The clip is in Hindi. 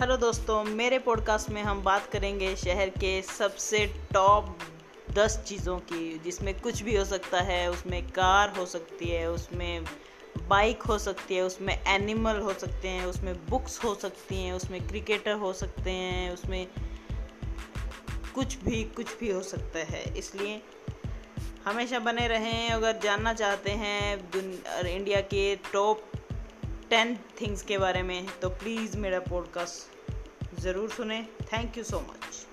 हेलो दोस्तों, मेरे पॉडकास्ट में हम बात करेंगे शहर के सबसे टॉप दस चीज़ों की, जिसमें कुछ भी हो सकता है। उसमें कार हो सकती है, उसमें बाइक हो सकती है, उसमें एनिमल हो सकते हैं, उसमें बुक्स हो सकती हैं, उसमें क्रिकेटर हो सकते हैं, उसमें कुछ भी कुछ भी हो सकता है। इसलिए हमेशा बने रहें, अगर जानना चाहते हैं इंडिया के टॉप टेन थिंग्स के बारे में तो प्लीज़ मेरा पॉडकास्ट ज़रूर सुने। Thank you so much.